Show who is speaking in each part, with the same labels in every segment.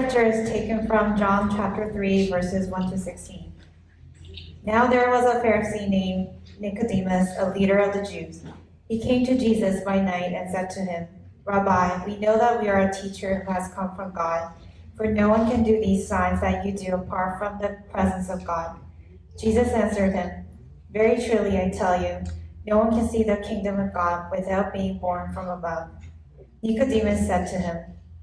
Speaker 1: scripture is taken from John chapter 3, verses 1 to 16. Now there was a Pharisee named Nicodemus, a leader of the Jews. He came to Jesus by night and said to him, Rabbi, we know that we are a teacher who has come from God, for no one can do these signs that you do apart from the presence of God. Jesus answered him, Very truly I tell you, no one can see the kingdom of God without being born from above. Nicodemus said to him,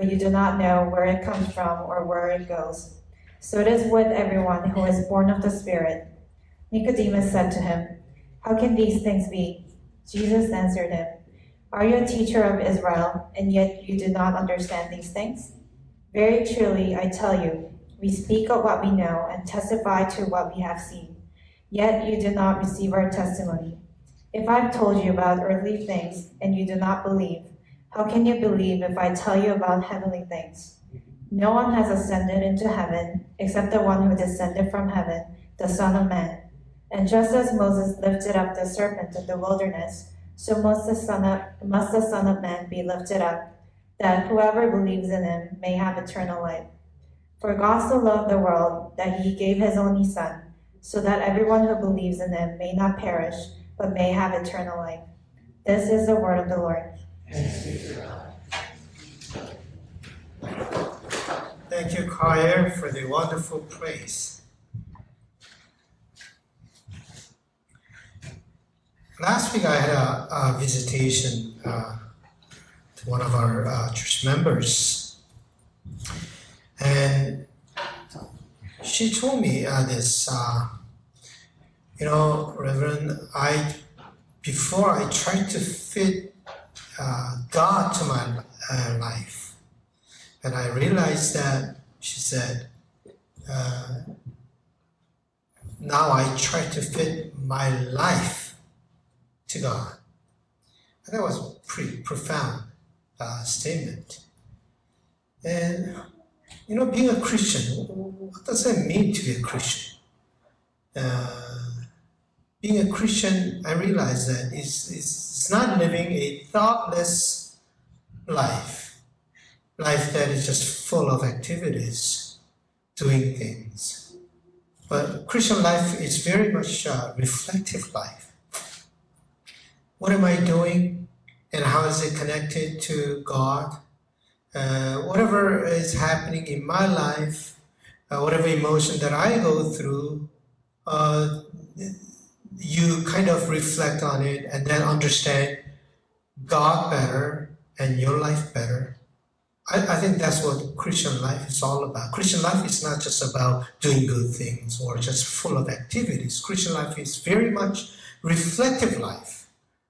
Speaker 1: but you do not know where it comes from or where it goes. So it is with everyone who is born of the Spirit. Nicodemus said to him, How can these things be? Jesus answered him, Are you a teacher of Israel, and yet you do not understand these things? Very truly, I tell you, we speak of what we know and testify to what we have seen, yet you do not receive our testimony. If I've told you about earthly things and you do not believe, how can you believe if I tell you about heavenly things? No one has ascended into heaven except the one who descended from heaven, the Son of Man. And just as Moses lifted up the serpent in the wilderness, so must the Son of, must the Son of Man be lifted up, that whoever believes in him may have eternal life. For God so loved the world that he gave his only Son, so that everyone who believes in him may not perish, but may have eternal life. This is the word of the Lord.
Speaker 2: Thank you, choir, for the wonderful praise. Last week I had a, a visitation uh, to one of our uh, church members, and she told me uh, this. Uh, you know, Reverend, I before I tried to fit God to my uh, life. And I realized that, she said, uh, now I try to fit my life to God. And that was a pretty profound uh, statement. And, you know, being a Christian, what does it mean to be a Christian? Uh, being a Christian, I realized that it's, not living a thoughtless life, life that is just full of activities, doing things. But Christian life is very much a reflective life. What am I doing, and how is it connected to God? Uh, whatever is happening in my life, uh, whatever emotion that I go through, uh, you kind of reflect on it and then understand God better and your life better. I, I think that's what Christian life is all about. Christian life is not just about doing good things or just full of activities. Christian life is very much reflective life.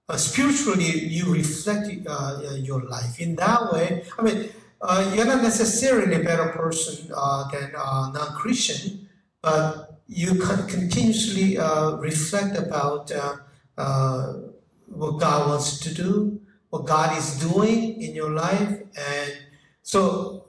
Speaker 2: Uh, spiritually, you reflect uh, your life. In that way, I mean, uh, you're not necessarily a better person uh, than a non-Christian, but you can continuously uh, reflect about uh, uh, what God wants to do, what God is doing in your life. And so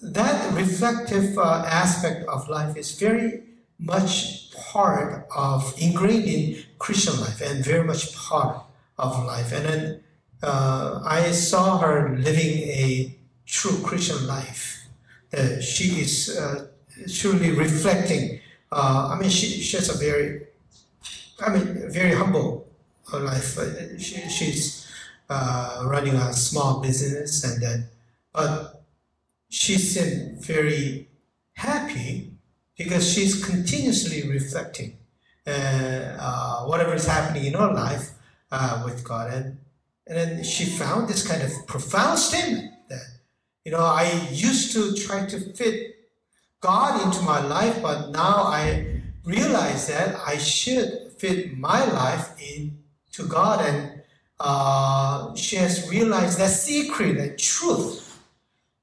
Speaker 2: that reflective uh, aspect of life is very much part of ingrained in Christian life and very much part of life. And then uh, I saw her living a true Christian life. Uh, she is truly reflecting uh, I mean, she, has a very, I mean, very humble life. Uh, she, she's uh, running a small business, and then, but she seemed very happy because she's continuously reflecting uh, uh, whatever is happening in her life uh, with God, and and then she found this kind of profound statement that, you know, I used to try to fit God into my life, but now I realize that I should fit my life into God, and uh, she has realized that secret and truth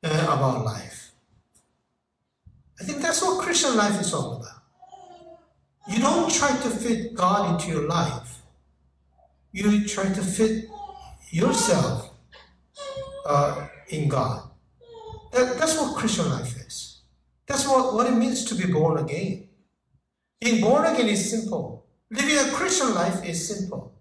Speaker 2: uh, about life. I think that's what Christian life is all about. You don't try to fit God into your life. You try to fit yourself uh, in God. That, that's what Christian life is. That's what, what it means to be born again. Being born again is simple. Living a Christian life is simple.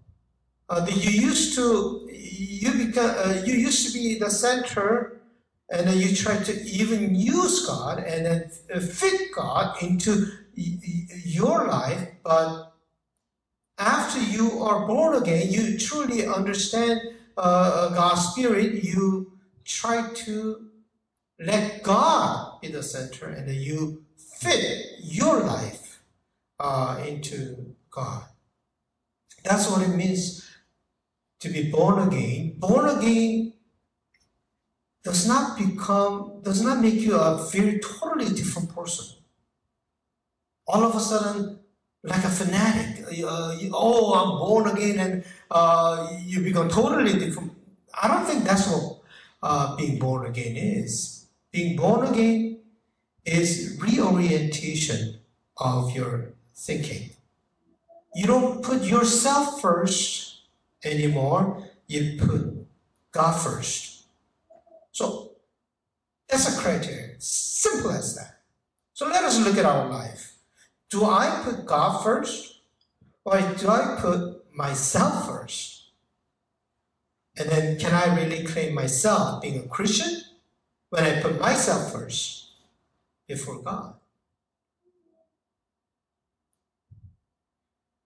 Speaker 2: Uh, you used to you become uh, you used to be the center, and then you try to even use God and then uh, fit God into your life. But after you are born again, you truly understand uh, God's spirit. You try to let God be the center, and you fit your life uh, into God. That's what it means to be born again. Born again does not become, does not make you a very totally different person. All of a sudden, like a fanatic, uh, you, oh, I'm born again, and uh, you become totally different. I don't think that's what uh, being born again is. Being born again is reorientation of your thinking. You don't put yourself first anymore. You put God first. So that's a criteria. Simple as that. So let us look at our life. Do I put God first? Or do I put myself first? And then can I really claim myself being a Christian when I put myself first before God?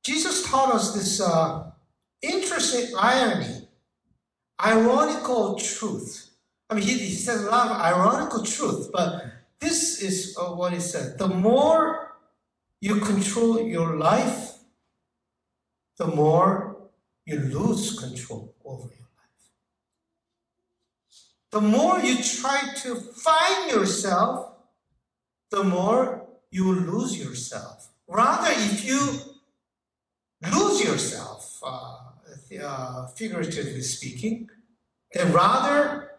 Speaker 2: Jesus taught us this uh, interesting irony, ironical truth. I mean, he, he says a lot of ironical truth, but this is uh, what he said. The more you control your life, the more you lose control over your life. The more you try to find yourself, the more you will lose yourself. Rather, if you lose yourself, uh, uh, figuratively speaking, then rather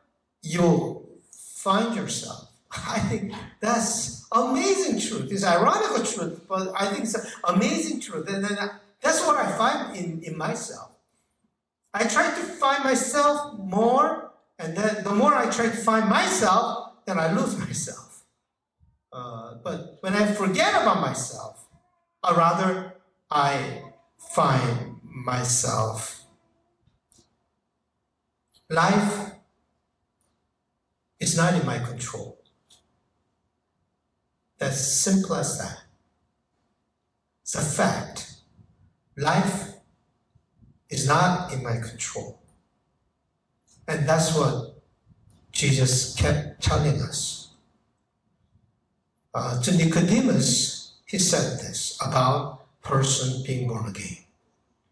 Speaker 2: you find yourself. I think that's amazing truth. It's ironical truth, but I think it's amazing truth. And then that's what I find in, in myself. I try to find myself more, and then the more I try to find myself, then I lose myself. Uh, but when I forget about myself, or rather, I find myself. Life is not in my control. That's simple as that. It's a fact. Life is not in my control. And that's what Jesus kept telling us. Uh, to Nicodemus, he said this about person being born again.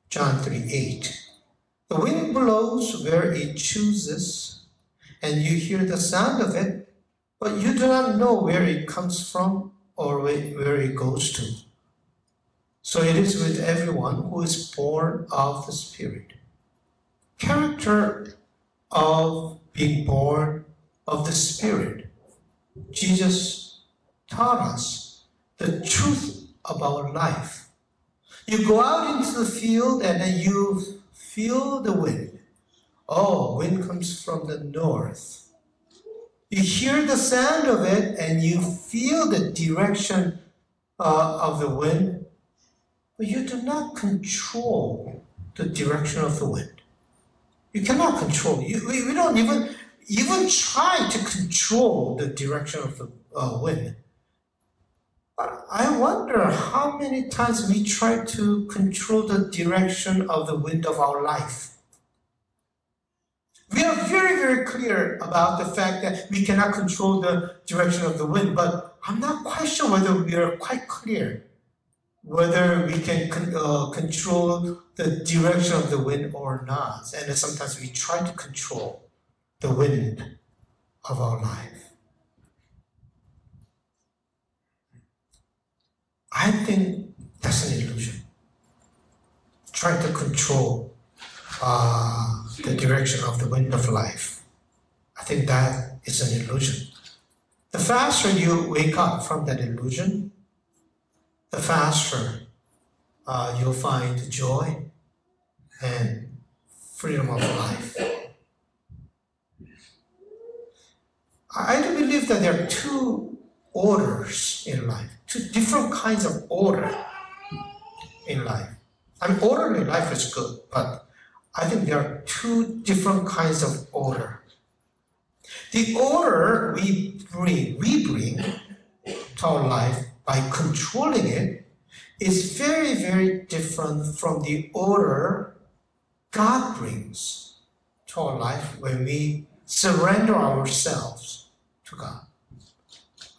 Speaker 2: John 3 8. The wind blows where it chooses, and you hear the sound of it, but you do not know where it comes from or where it goes to. So it is with everyone who is born of the Spirit. Character of being born of the Spirit. Jesus taught us the truth about life. You go out into the field and then you feel the wind. Oh, wind comes from the north. You hear the sound of it and you feel the direction uh, of the wind, but you do not control the direction of the wind. You cannot control. You, we, we don't even even try to control the direction of the uh, wind. I wonder how many times we try to control the direction of the wind of our life. We are very, very clear about the fact that we cannot control the direction of the wind, but I'm not quite sure whether we are quite clear whether we can uh, control the direction of the wind or not. And sometimes we try to control the wind of our life. I think that's an illusion. Trying to control uh, the direction of the wind of life. I think that is an illusion. the faster you wake up from that illusion, the faster uh, you'll find joy and freedom of life. I do believe that there are two orders in life, two different kinds of order in life. I mean, orderly life is good, but I think there are two different kinds of order. The order we bring, we bring to our life by controlling it is very, very different from the order God brings to our life when we surrender ourselves to God.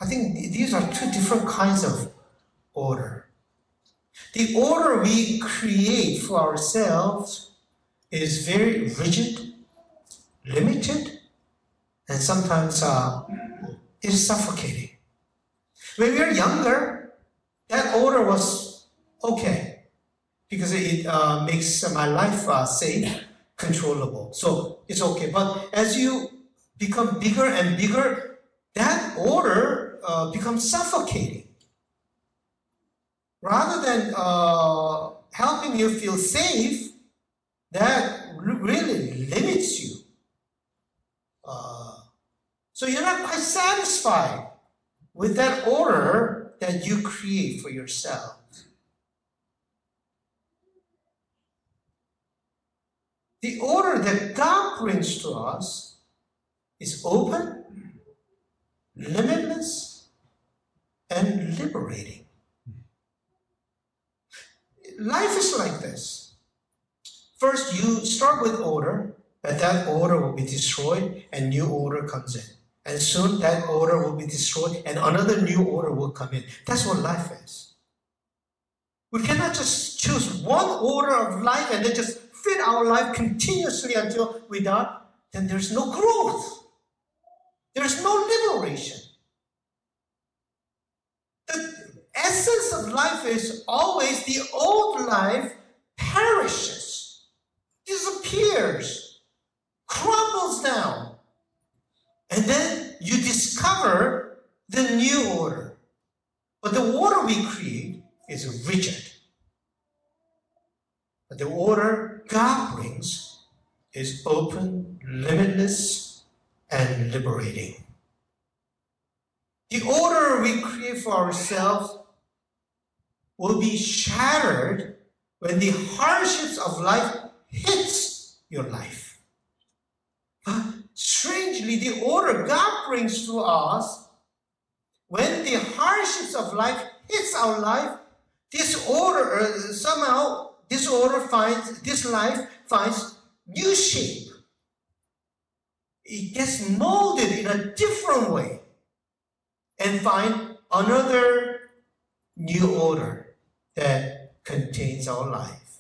Speaker 2: I think these are two different kinds of order. The order we create for ourselves is very rigid, limited, and sometimes uh, it is suffocating. When we were younger, that order was okay because it uh, makes my life uh, safe, controllable. So it's okay. But as you become bigger and bigger, that order uh, becomes suffocating. Rather than uh, helping you feel safe, that really limits you. Uh, so you're not quite satisfied with that order that you create for yourself. The order that God brings to us is open, limitless, and liberating. Life is like this. First, you start with order, but that order will be destroyed and new order comes in. And soon that order will be destroyed and another new order will come in. That's what life is. We cannot just choose one order of life and then just fit our life continuously until we die. Then there's no growth. There's no liberation. Of life is always the old life perishes, disappears, crumbles down and then you discover the new order. But the order we create is rigid. But the order God brings is open, limitless, and liberating. The order we create for ourselves will be shattered when the hardships of life hits your life. But Strangely, the order God brings to us, when the hardships of life hits our life, this order uh, somehow this order finds this life finds new shape. It gets molded in a different way and find another new order that contains our life.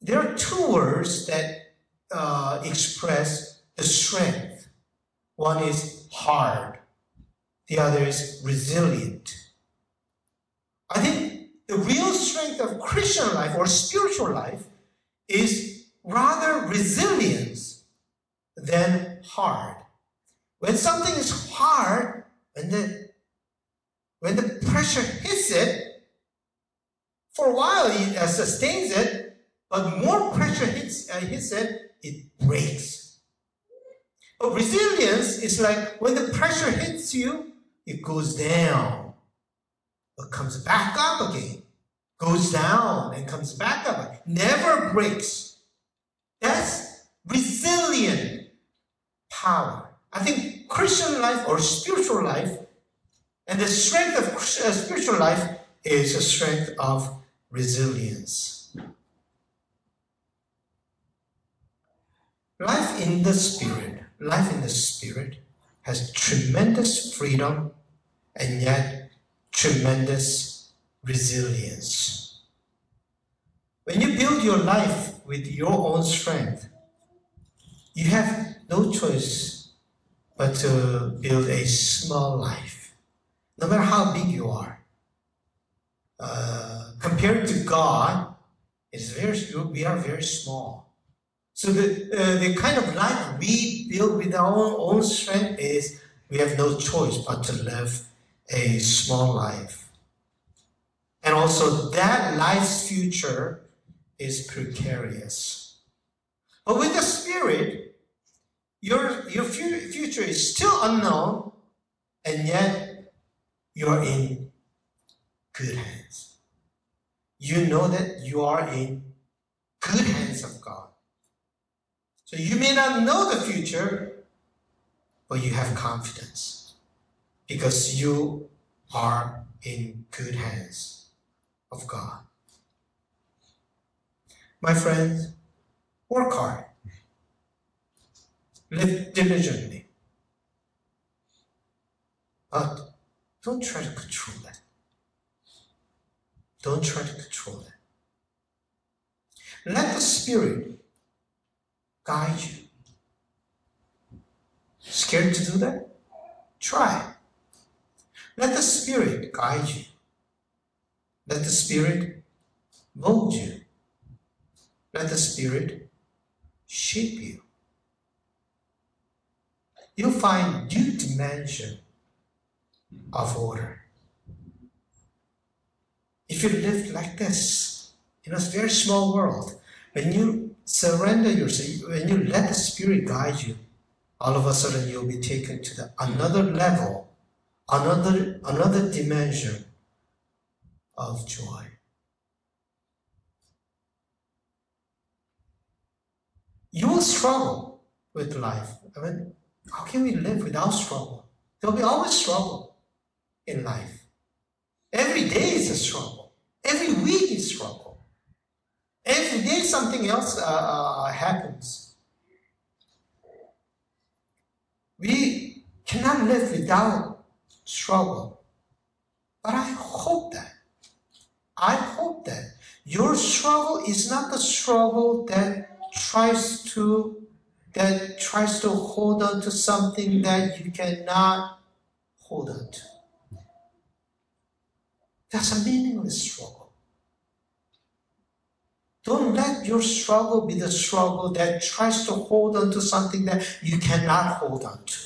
Speaker 2: There are two words that uh, express the strength. One is hard, the other is resilient. I think the real strength of Christian life or spiritual life is rather resilience than hard. When something is hard, when the, when the pressure hits it, for a while it uh, sustains it, but more pressure hits, uh, hits it, it breaks. But resilience is like when the pressure hits you, it goes down, but comes back up again, goes down and comes back up, never breaks. That's resilient power. I think Christian life or spiritual life and the strength of uh, spiritual life is a strength of resilience. Life in the Spirit, life in the Spirit has tremendous freedom and yet tremendous resilience. When you build your life with your own strength, you have no choice but to build a small life, no matter how big you are. Uh, compared to God, it's very we are very small. So the, uh, the kind of life we build with our own, own strength is we have no choice but to live a small life. And also that life's future is precarious. But with the Spirit, your, your future is still unknown, and yet you're in good hands. You know that you are in good hands of God. So you may not know the future, but you have confidence because you are in good hands of God. My friends, work hard, live diligently, but don't try to control that. Don't try to control that. Let the Spirit guide you. Scared to do that? Try. Let the Spirit guide you. Let the Spirit mold you. Let the Spirit shape you. You'll find new dimension of order. If you live like this, in a very small world, when you surrender yourself, when you let the Spirit guide you, all of a sudden you'll be taken to the another level, another another dimension of joy. You will struggle with life. I mean, how can we live without struggle? There'll be always struggle in life. Every day is a struggle. Every week is a struggle. Every day something else uh, uh, happens. We cannot live without struggle. But I hope that, I hope that your struggle is not the struggle that tries to that tries to hold on to something that you cannot hold on to. That's a meaningless struggle. Don't let your struggle be the struggle that tries to hold on to something that you cannot hold on to.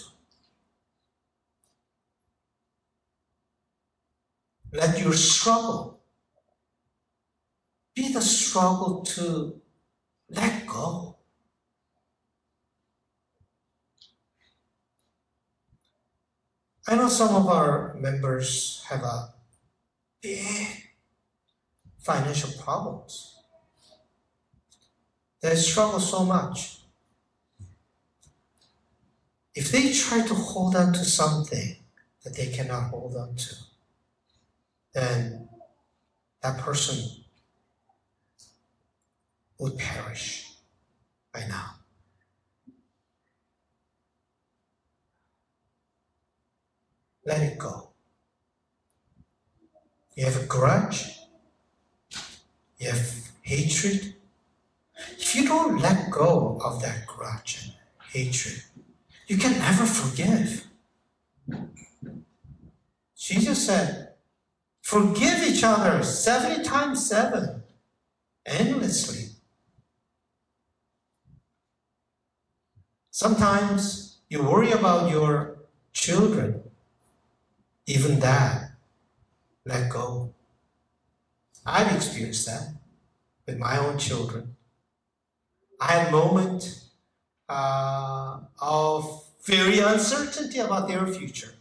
Speaker 2: Let your struggle be the struggle to let go. I know some of our members have a big financial problems. They struggle so much. If they try to hold on to something that they cannot hold on to, then that person would perish by now. Let it go. You have a grudge, you have hatred. If you don't let go of that grudge and hatred, you can never forgive. Jesus said, Forgive each other 70 times 7, endlessly. Sometimes you worry about your children, even that, let go. I've experienced that with my own children. I had a moment uh, of very uncertainty about their future.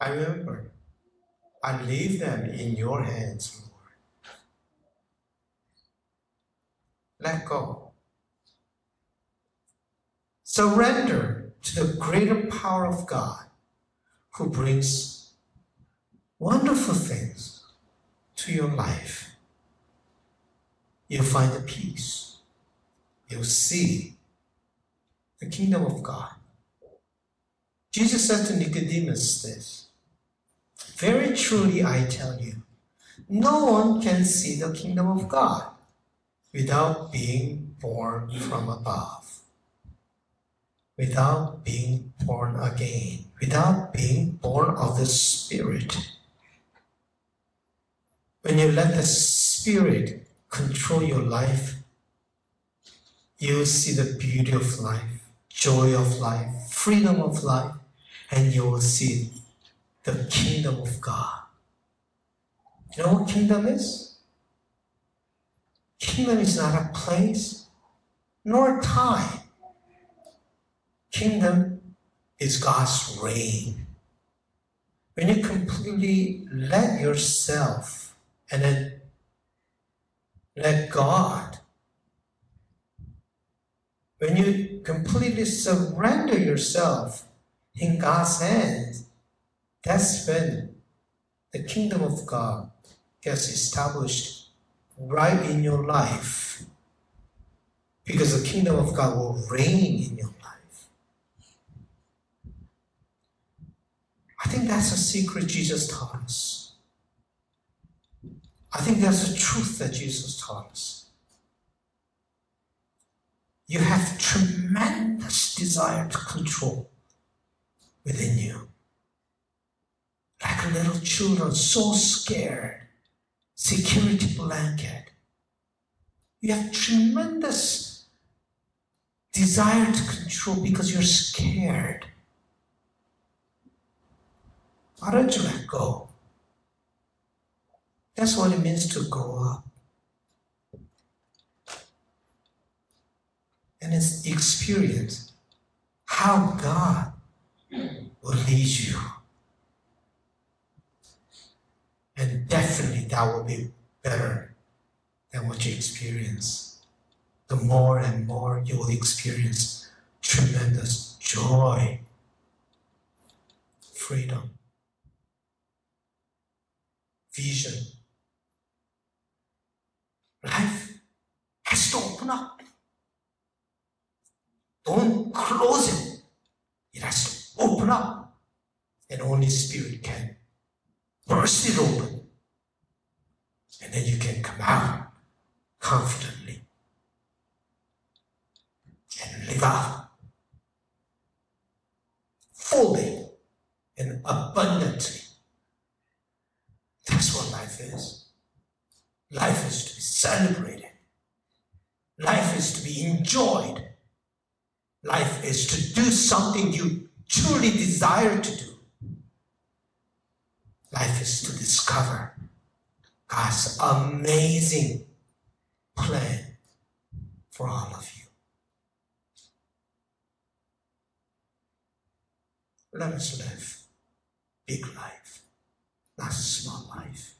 Speaker 2: I remember, I leave them in your hands, Lord. Let go. Surrender to the greater power of God who brings wonderful things to your life. You'll find the peace. You'll see the kingdom of God. Jesus said to Nicodemus this Very truly I tell you, no one can see the kingdom of God without being born from above without being born again, without being born of the Spirit. When you let the Spirit control your life, you will see the beauty of life, joy of life, freedom of life, and you will see the kingdom of God. You know what kingdom is? Kingdom is not a place nor a time. Kingdom is God's reign. When you completely let yourself and then let God, when you completely surrender yourself in God's hands, that's when the kingdom of God gets established right in your life. Because the kingdom of God will reign in your life. I think that's a secret Jesus taught us. I think that's the truth that Jesus taught us. You have tremendous desire to control within you. Like little children, so scared. Security blanket. You have tremendous desire to control because you're scared. Why don't you let go? That's what it means to grow up. And it's experience how God will lead you. And definitely that will be better than what you experience. The more and more you will experience tremendous joy, freedom, vision. Life has to open up. Don't close it. It has to open up. And only Spirit can burst it open. And then you can come out confidently and live out fully and abundantly. That's what life is. Life is to be celebrated. Life is to be enjoyed. Life is to do something you truly desire to do. Life is to discover God's amazing plan for all of you. Let us live big life, not small life.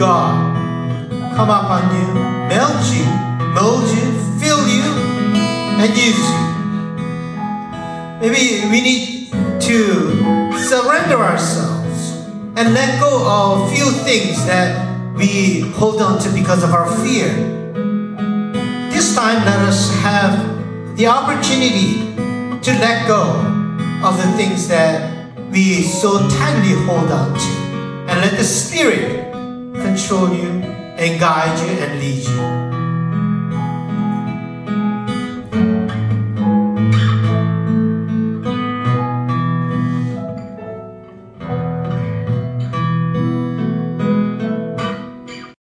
Speaker 2: God come upon you, melt you, mold you, fill you, and use you. Maybe we need to surrender ourselves and let go of a few things that we hold on to because of our fear. This time, let us have the opportunity to let go of the things that we so tightly hold on to and let the Spirit control you and guide you and lead you.